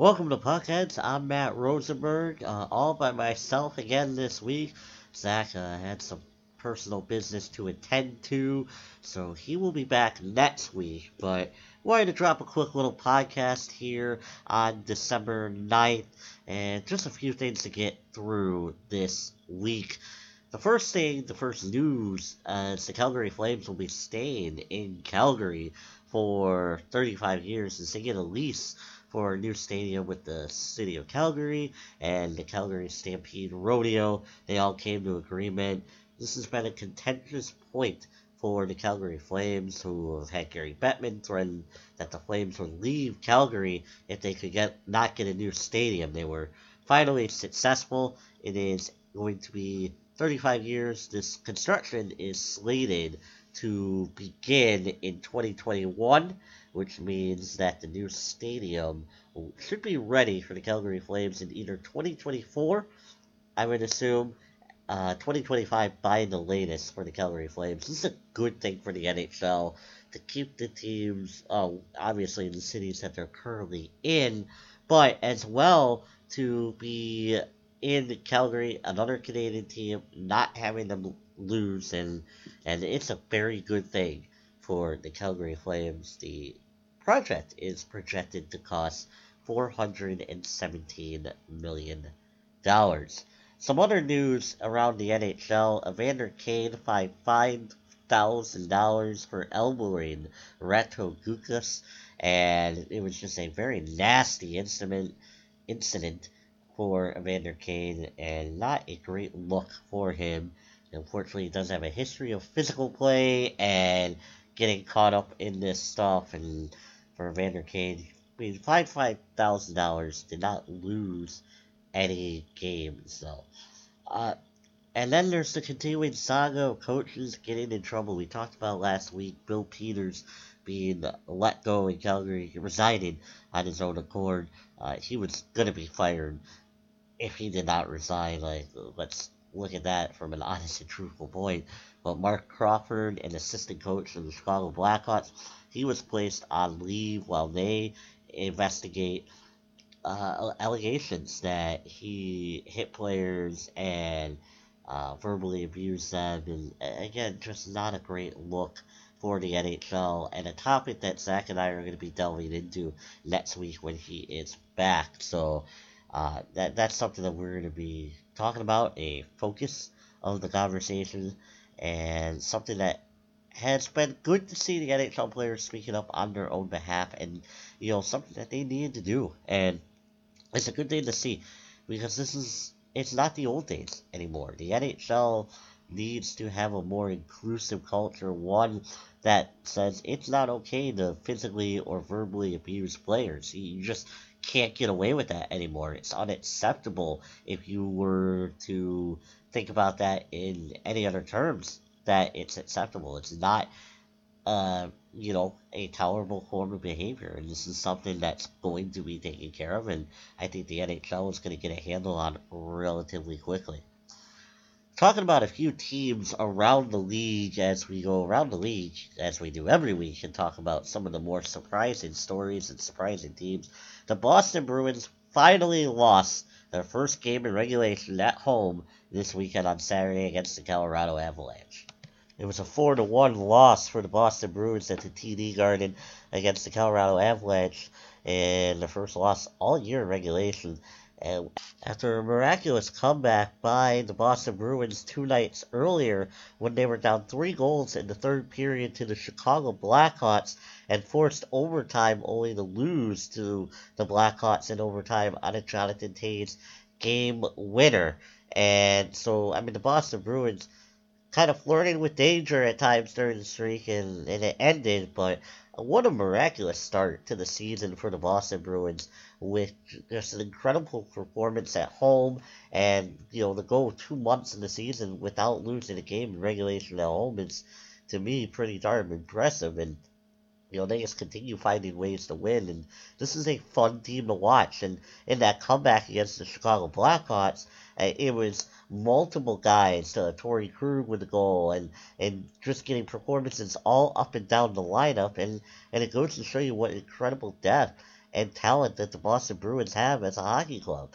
Welcome to Puckheads. I'm Matt Rosenberg, uh, all by myself again this week. Zach uh, had some personal business to attend to, so he will be back next week. But wanted to drop a quick little podcast here on December 9th, and just a few things to get through this week. The first thing, the first news, uh, is the Calgary Flames will be staying in Calgary for 35 years as they get a lease for a new stadium with the city of Calgary and the Calgary Stampede Rodeo. They all came to agreement. This has been a contentious point for the Calgary Flames, who have had Gary Bettman threaten that the Flames would leave Calgary if they could get not get a new stadium. They were finally successful. It is going to be 35 years. This construction is slated to begin in 2021 which means that the new stadium should be ready for the Calgary Flames in either 2024, I would assume, uh, 2025 by the latest for the Calgary Flames. This is a good thing for the NHL to keep the teams, uh, obviously, in the cities that they're currently in, but as well to be in Calgary, another Canadian team, not having them lose, and and it's a very good thing for the Calgary Flames. The project is projected to cost $417 million. Some other news around the NHL Evander Kane fined $5,000 for elbowing Radko Gudas, and it was just a very nasty incident, incident for Evander Kane, and not a great look for him. Unfortunately, he does have a history of physical play and getting caught up in this stuff and for Vander Kane. I mean, five thousand dollars did not lose any games though. Uh, and then there's the continuing saga of coaches getting in trouble. We talked about last week Bill Peters being let go in Calgary, resigning on his own accord. Uh, he was going to be fired if he did not resign. Like, let's look at that from an honest and truthful point. But Marc Crawford, an assistant coach of the Chicago Blackhawks, he was placed on leave while they investigate uh, allegations that he hit players and uh, verbally abused them. And again, just not a great look for the NHL and a topic that Zach and I are going to be delving into next week when he is back. So uh, that that's something that we're going to be talking about, a focus of the conversation, and something that has been good to see the NHL players speaking up on their own behalf, and you know something that they needed to do, and it's a good thing to see because this is it's not the old days anymore. The NHL needs to have a more inclusive culture, one that says it's not okay to physically or verbally abuse players. You just can't get away with that anymore. It's unacceptable if you were to think about that in any other terms that it's acceptable. It's not, uh, you know, a tolerable form of behavior, and this is something that's going to be taken care of, and I think the NHL is going to get a handle on relatively quickly. Talking about a few teams around the league as we go around the league, as we do every week, and talk about some of the more surprising stories and surprising teams. The Boston Bruins finally lost their first game in regulation at home this weekend on Saturday against the Colorado Avalanche. It was a 4 to 1 loss for the Boston Bruins at the TD Garden against the Colorado Avalanche, and the first loss all year in regulation. And after a miraculous comeback by the Boston Bruins two nights earlier when they were down three goals in the third period to the Chicago Blackhawks and forced overtime only to lose to the Blackhawks in overtime on a Jonathan Toews game winner. And so, I mean, the Boston Bruins kind of flirting with danger at times during the streak, and, and it ended. But what a miraculous start to the season for the Boston Bruins with just an incredible performance at home, and you know to go two months in the season without losing a game in regulation at home is to me pretty darn impressive. And you know, they just continue finding ways to win, and this is a fun team to watch. And in that comeback against the Chicago Blackhawks, uh, it was multiple guys, uh, Torey Krug with the goal, and and just getting performances all up and down the lineup, and and it goes to show you what incredible depth and talent that the Boston Bruins have as a hockey club.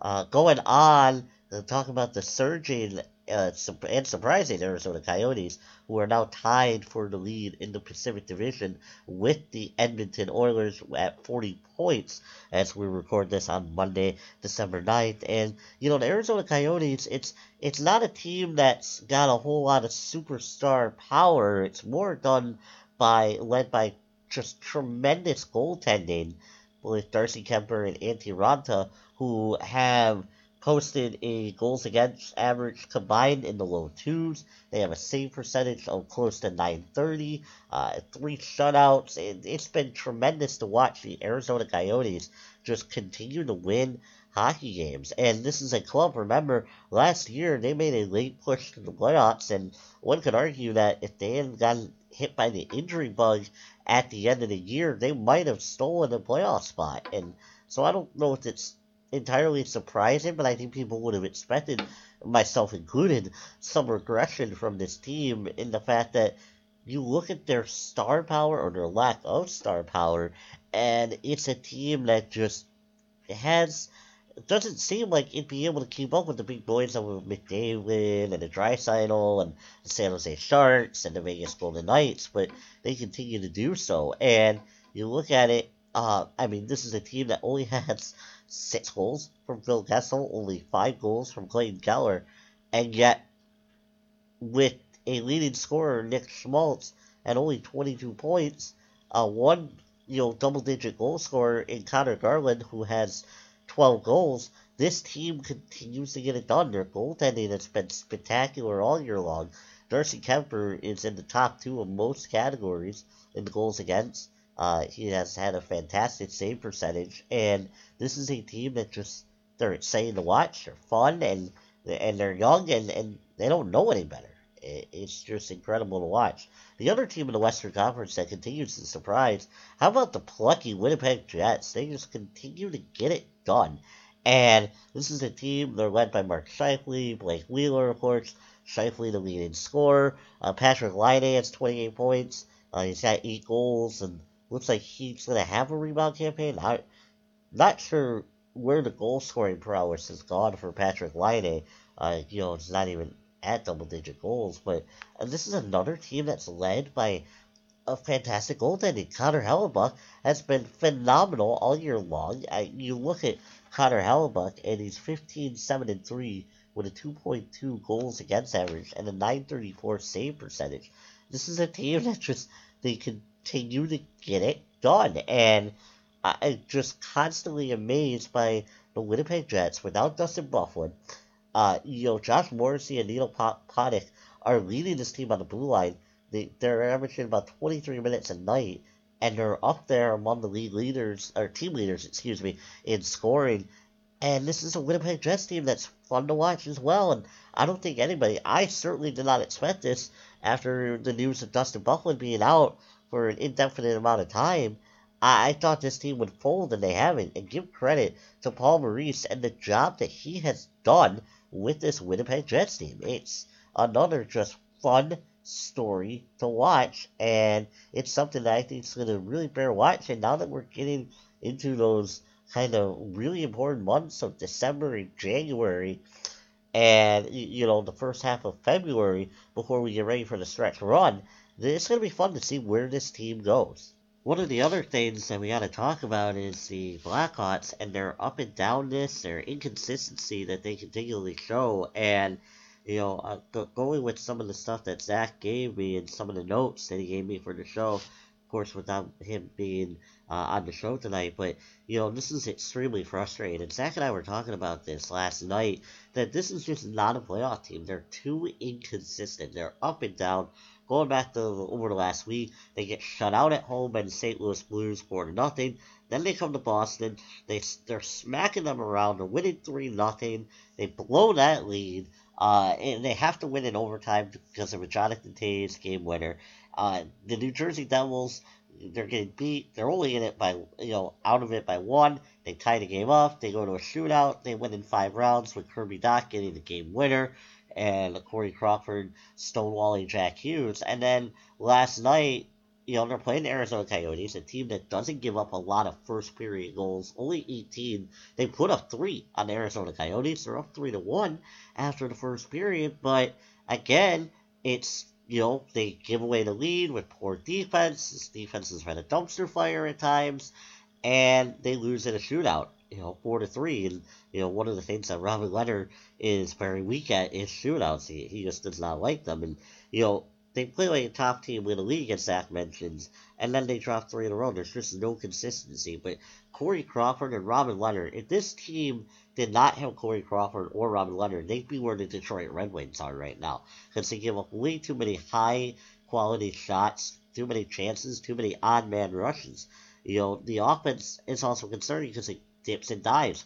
Uh, going on, uh, talking about the surging uh, and surprising Arizona Coyotes, who are now tied for the lead in the Pacific Division with the Edmonton Oilers at 40 points as we record this on Monday, December 9th. And, you know, the Arizona Coyotes, it's it's not a team that's got a whole lot of superstar power. It's more done by, led by just tremendous goaltending with Darcy Kuemper and Antti Raanta, who have posted a goals against average combined in the low twos. They have a save percentage of close to 930, uh, three shutouts. It, it's been tremendous to watch the Arizona Coyotes just continue to win hockey games. And this is a club, remember, last year they made a late push to the playoffs, and one could argue that if they hadn't gotten hit by the injury bug at the end of the year, they might have stolen a playoff spot. And so I don't know if it's entirely surprising, but I think people would have expected, myself included, some regression from this team in the fact that you look at their star power or their lack of star power, and it's a team that just has doesn't seem like it'd be able to keep up with the big boys of McDavid and the Draisaitl and the San Jose Sharks and the Vegas Golden Knights, but they continue to do so. And you look at it, uh, I mean, this is a team that only has six goals from Phil Kessel, only five goals from Clayton Keller, and yet with a leading scorer, Nick Schmaltz, at only 22 points, uh, one you know double-digit goal scorer in Conor Garland, who has 12 goals. This team continues to get it done. Their goaltending has been spectacular all year long. Darcy Kuemper is in the top two of most categories in the goals against. Uh, he has had a fantastic save percentage, and this is a team that just they're exciting to watch. They're fun and and they're young and, and they don't know any better. It's just incredible to watch. The other team in the Western Conference that continues to surprise. How about the plucky Winnipeg Jets? They just continue to get it done. And this is a team, they're led by Mark Scheifele, Blake Wheeler, of course. Scheifele, the leading scorer. Uh, Patrik Laine has 28 points. Uh, he's got 8 goals and looks like he's going to have a rebound campaign. I'm not sure where the goal scoring prowess has gone for Patrik Laine. Uh, you know, it's not even at double digit goals, but uh, this is another team that's led by a fantastic goaltending. Connor Hellebuyck has been phenomenal all year long. I, you look at Connor Hellebuyck, and he's 15 7 and 3 with a 2.2 goals against average and a 934 save percentage. This is a team that just they can continue to get it done. And I'm just constantly amazed by the Winnipeg Jets without Dustin Byfuglien. Uh, you know, Josh Morrissey and Neal Pionk are leading this team on the blue line. They, they're averaging about 23 minutes a night, and they're up there among the league leaders, or team leaders, excuse me, in scoring. And this is a Winnipeg Jets team that's fun to watch as well. And I don't think anybody, I certainly did not expect this after the news of Dustin Byfuglien being out for an indefinite amount of time. I, I thought this team would fold, and they haven't. And give credit to Paul Maurice and the job that he has done with this Winnipeg Jets team. It's another just fun story to watch, and it's something that I think is going to really bear watching now that we're getting into those kind of really important months of December and January and you know the first half of February before we get ready for the stretch run it's going to be fun to see where this team goes. One of the other things that we got to talk about is the Blackhawks and their up and downness, their inconsistency that they continually show, and you know, uh, going with some of the stuff that Zach gave me and some of the notes that he gave me for the show, of course, without him being uh, on the show tonight. But you know, this is extremely frustrating. And Zach and I were talking about this last night that this is just not a playoff team. They're too inconsistent. They're up and down. Going back to over the last week, they get shut out at home by the St. Louis Blues four nothing. Then they come to Boston. They they're smacking them around. They're winning three nothing. They blow that lead. Uh, and they have to win in overtime because of a Jonathan Toews game winner. Uh, the New Jersey Devils, they're getting beat. They're only in it by, you know, out of it by one. They tie the game up. They go to a shootout. They win in five rounds with Kirby Dach getting the game winner and Corey Crawford stonewalling Jack Hughes. And then last night, you know, they're playing the Arizona Coyotes, a team that doesn't give up a lot of first period goals, only 18. They put up three on the Arizona Coyotes. They're up three to one after the first period, but again, it's you know, they give away the lead with poor defense. This defense has been a dumpster fire at times, and they lose in a shootout, you know, four to three. And you know, one of the things that Robin Lehner is very weak at is shootouts. He, he just does not like them, and you know, they play like a top team in the league, as Zach mentions, and then they drop three in a row. There's just no consistency. But Corey Crawford and Robin Lehner, if this team did not have Corey Crawford or Robin Lehner, they'd be where the Detroit Red Wings are right now. Because they give up way too many high quality shots, too many chances, too many odd man rushes. You know, the offense is also concerning because it dips and dives.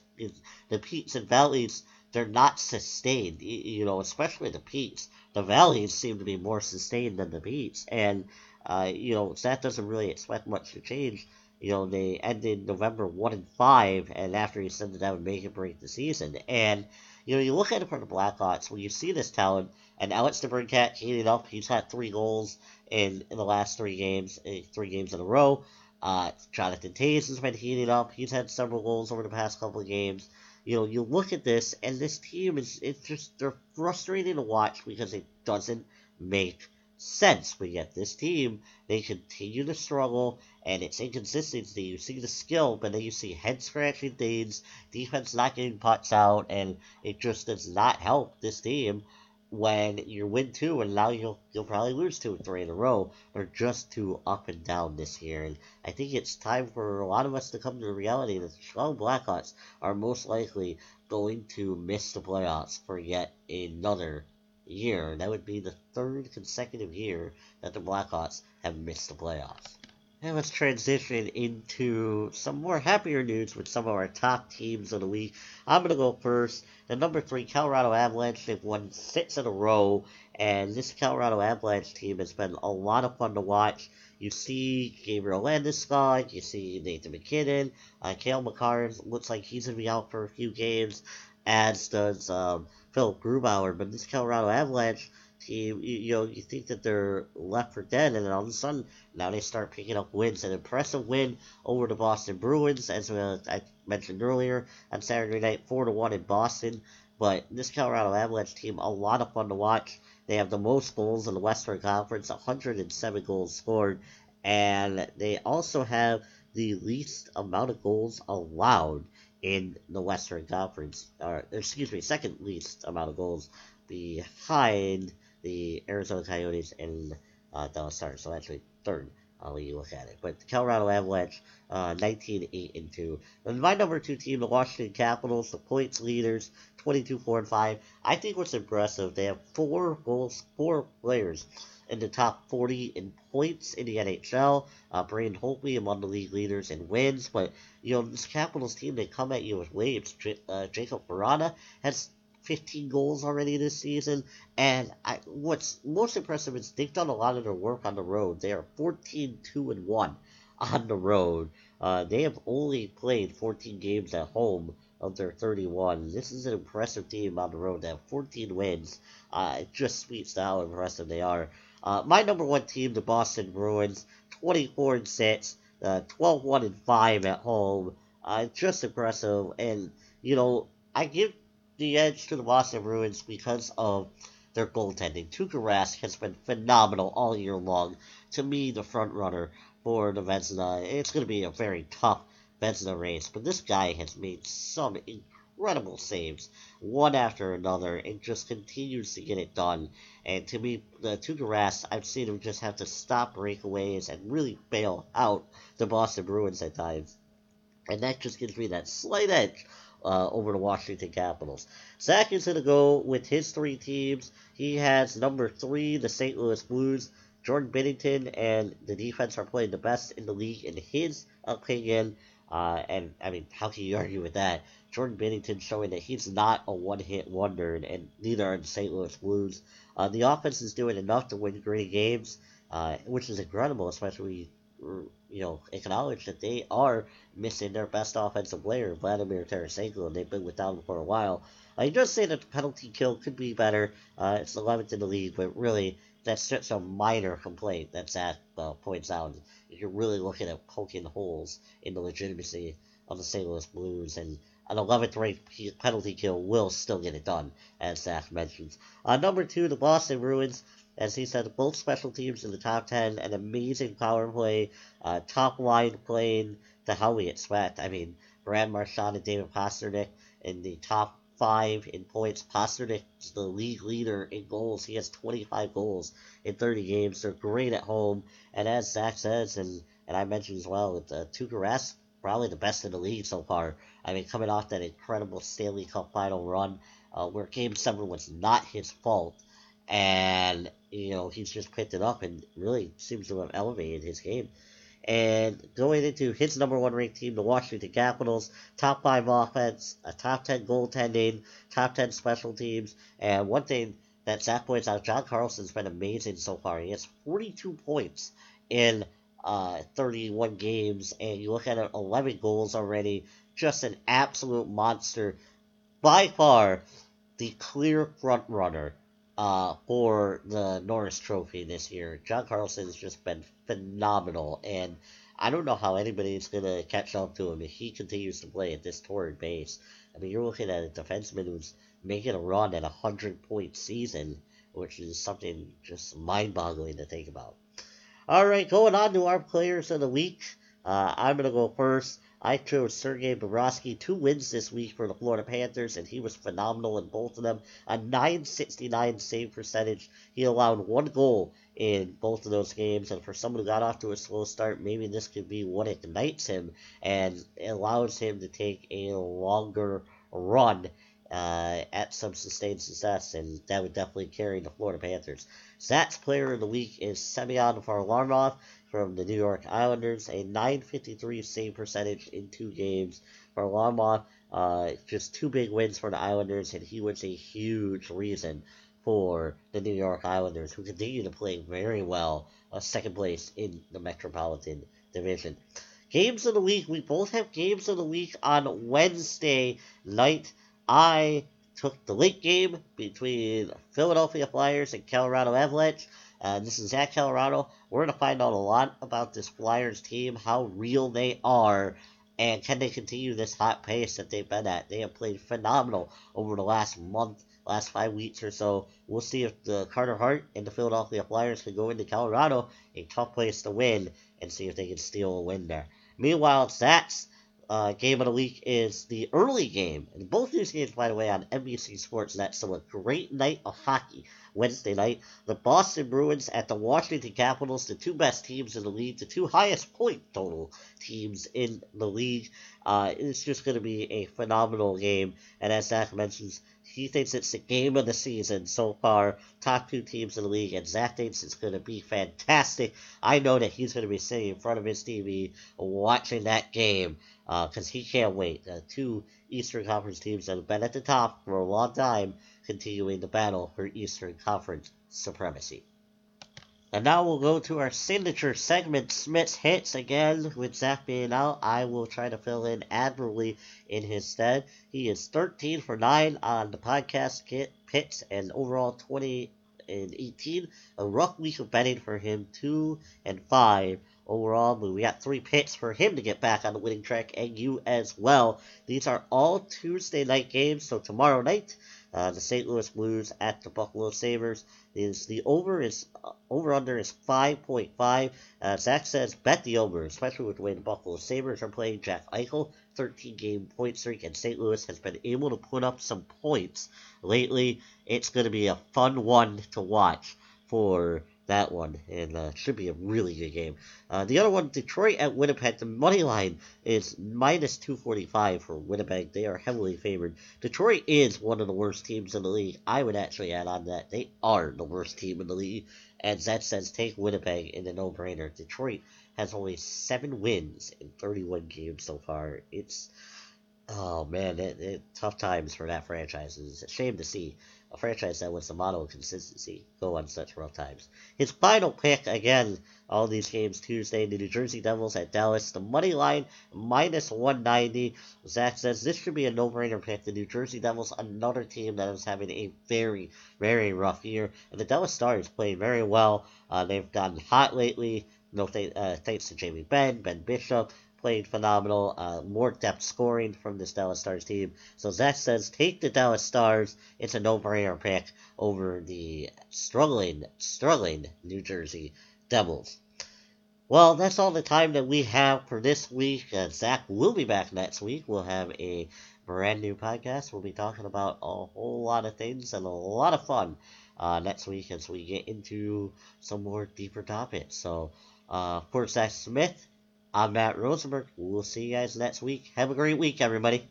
The peaks and valleys, they're not sustained, you know, especially the peaks the valleys seem to be more sustained than the peaks, and uh, you know that doesn't really expect much to change. You know they ended November one and five, and after he said that that would make it break the season, and you know you look at it from the Blackhawks when you see this talent, and Alex DeBrincat heating up. He's had three goals in, in the last three games, eh, three games in a row. Uh, Jonathan Toews has been heating up. He's had several goals over the past couple of games you know, you look at this and this team is it's just they're frustrating to watch because it doesn't make sense. But yet this team, they continue to struggle and it's inconsistency. You see the skill, but then you see head scratching things, defense not getting out, and it just does not help this team when you win two and now you'll you'll probably lose two or three in a row. They're just too up and down this year, and I think it's time for a lot of us to come to the reality that the Chicago Blackhawks are most likely going to miss the playoffs for yet another year. That would be the third consecutive year that the Blackhawks have missed the playoffs. And let's transition into some more happier news with some of our top teams of the week. I'm going to go first. The number three Colorado Avalanche, they've won six in a row, and this Colorado Avalanche team has been a lot of fun to watch. You see Gabriel Landeskog, you see Nathan MacKinnon, uh, Cale Makar looks like he's going to be out for a few games, as does um, Philipp Grubauer. But this Colorado Avalanche you, you know, you think that they're left for dead, and then all of a sudden, now they start picking up wins. An impressive win over the Boston Bruins, as uh, I mentioned earlier, on Saturday night, 4 to 1 in Boston. But this Colorado Avalanche team, a lot of fun to watch. They have the most goals in the Western Conference, 107 goals scored, and they also have the least amount of goals allowed in the Western Conference, or excuse me, second least amount of goals behind the Arizona Coyotes and uh, Dallas Stars. So actually third. I'll let you look at it. But the Colorado Avalanche, uh, 19 8 and 2. And my number two team, the Washington Capitals, the points leaders, 22 4 and 5. I think what's impressive, they have four goals, four players in the top 40 in points in the NHL. Uh, Holtby among the league leaders in wins. But, you know, this Capitals team, they come at you with waves. J- uh, Jakub Vrana has 15 goals already this season. And I, what's most impressive is they've done a lot of their work on the road. They are 14 2 and 1 on the road. Uh, they have only played 14 games at home of their 31. This is an impressive team on the road. They have 14 wins. Uh, it just speaks to how impressive they are. Uh, my number one team, the Boston Bruins, 24 and 6, uh, 12 1 and 5 at home. Uh, just impressive. And, you know, I give the edge to the Boston Bruins because of their goaltending. Tuukka Rask has been phenomenal all year long. To me, the front runner for the Vezina. It's going to be a very tough Vezina race, but this guy has made some incredible saves, one after another, and just continues to get it done. And to me, the Tuukka Rask, I've seen him just have to stop breakaways and really bail out the Boston Bruins at times. And that just gives me that slight edge uh, over the Washington Capitals. Zach is going to go with his three teams. He has number three, the St. Louis Blues. Jordan Binnington and the defense are playing the best in the league in his opinion. Uh, and I mean, how can you argue with that? Jordan Binnington showing that he's not a one-hit wonder, and neither are the St. Louis Blues. Uh, the offense is doing enough to win great games, uh, which is incredible, especially you know, acknowledge that they are missing their best offensive player, Vladimir Tarasenko, and they've been without him for a while. I just say that the penalty kill could be better. Uh, it's 11th in the league, but really, that's just a minor complaint that Zach uh, points out. You're really looking at poking holes in the legitimacy of the St. Louis Blues, and an 11th ranked penalty kill will still get it done, as Zach mentions. Uh, number two, the Boston Bruins. As he said, both special teams in the top 10, an amazing power play, uh, top line playing the hell we expect. I mean, Brad Marchand and David Pastrnak in the top five in points. Pastrnak is the league leader in goals. He has 25 goals in 30 games. They're great at home. And as Zach says, and, and I mentioned as well, with uh, Tuukka probably the best in the league so far. I mean, coming off that incredible Stanley Cup final run, uh, where Game 7 was not his fault. And, you know, he's just picked it up and really seems to have elevated his game. And going into his number one ranked team, the Washington Capitals, top five offense, a top 10 goaltending, top 10 special teams. And one thing that Zach points out, John Carlson's been amazing so far. He has 42 points in uh, 31 games, and you look at it, 11 goals already. Just an absolute monster. By far, the clear front runner uh, for the Norris Trophy this year. John Carlson has just been phenomenal, and I don't know how anybody's going to catch up to him if he continues to play at this torrid pace. I mean, you're looking at a defenseman who's making a run at a 100 point season, which is something just mind boggling to think about. All right, going on to our players of the week. Uh, I'm going to go first. I chose Sergei Bobrovsky, two wins this week for the Florida Panthers, and he was phenomenal in both of them. A 969 save percentage. He allowed one goal in both of those games, and for someone who got off to a slow start, maybe this could be what ignites him and allows him to take a longer run uh, at some sustained success, and that would definitely carry the Florida Panthers. Zach's player of the week is Semyon Varlamov from the New York Islanders, a 953 save percentage in two games. Varlamov, uh, just two big wins for the Islanders, and he was a huge reason for the New York Islanders, who continue to play very well, uh, second place in the Metropolitan Division. Games of the week. We both have games of the week on Wednesday night. I took the late game between Philadelphia Flyers and Colorado Avalanche. Uh, this is Zach Colorado. We're going to find out a lot about this Flyers team, how real they are, and can they continue this hot pace that they've been at. They have played phenomenal over the last month, last five weeks or so. We'll see if the Carter Hart and the Philadelphia Flyers can go into Colorado, a tough place to win, and see if they can steal a win there. Meanwhile, Zach's uh, game of the week is the early game. And both these games, by the way, on NBC Sports Net, So a great night of hockey Wednesday night. The Boston Bruins at the Washington Capitals, the two best teams in the league, the two highest point total teams in the league. Uh, it's just going to be a phenomenal game. And as Zach mentions, he thinks it's the game of the season so far. Top two teams in the league, and Zach thinks it's going to be fantastic. I know that he's going to be sitting in front of his TV watching that game because uh, he can't wait. Uh, two Eastern Conference teams that have been at the top for a long time, continuing the battle for Eastern Conference supremacy. And now we'll go to our signature segment, Smith's Hits. Again, with Zach being out, I will try to fill in admirably in his stead. He is 13 for 9 on the podcast kit picks and overall 20 and 18. A rough week of betting for him, 2 and 5 overall, but we got three picks for him to get back on the winning track, and you as well. These are all Tuesday night games, so tomorrow night, uh, the St. Louis Blues at the Buffalo Sabres is the over is uh, over under is 5.5. Uh, Zach says bet the over, especially with the way the Buffalo Sabres are playing. Jack Eichel, 13 game point streak, and St. Louis has been able to put up some points lately. It's going to be a fun one to watch for that one, and uh, should be a really good game. Uh, the other one, Detroit at Winnipeg, the money line is minus 245 for Winnipeg. They are heavily favored. Detroit is one of the worst teams in the league. I would actually add on that. They are the worst team in the league, and that says take Winnipeg in a no-brainer. Detroit has only seven wins in 31 games so far. It's Oh man, it, it, tough times for that franchise. It's a shame to see a franchise that was the model of consistency go on such rough times. His final pick again, all these games Tuesday, the New Jersey Devils at Dallas. The money line minus 190. Zach says this should be a no-brainer pick. The New Jersey Devils, another team that is having a very, very rough year, and the Dallas Stars playing very well. Uh, they've gotten hot lately. No, th- uh, thanks to Jamie Benn, Ben Bishop, played phenomenal. Uh, more depth scoring from this Dallas Stars team. So Zach says take the Dallas Stars. It's a no-brainer pick over the struggling, struggling New Jersey Devils. Well, that's all the time that we have for this week. Uh, Zach will be back next week. We'll have a brand new podcast. We'll be talking about a whole lot of things and a lot of fun uh, next week as we get into some more deeper topics. So, uh, for Zach Smith, I'm Matt Rosenberg. We'll see you guys next week. Have a great week, everybody.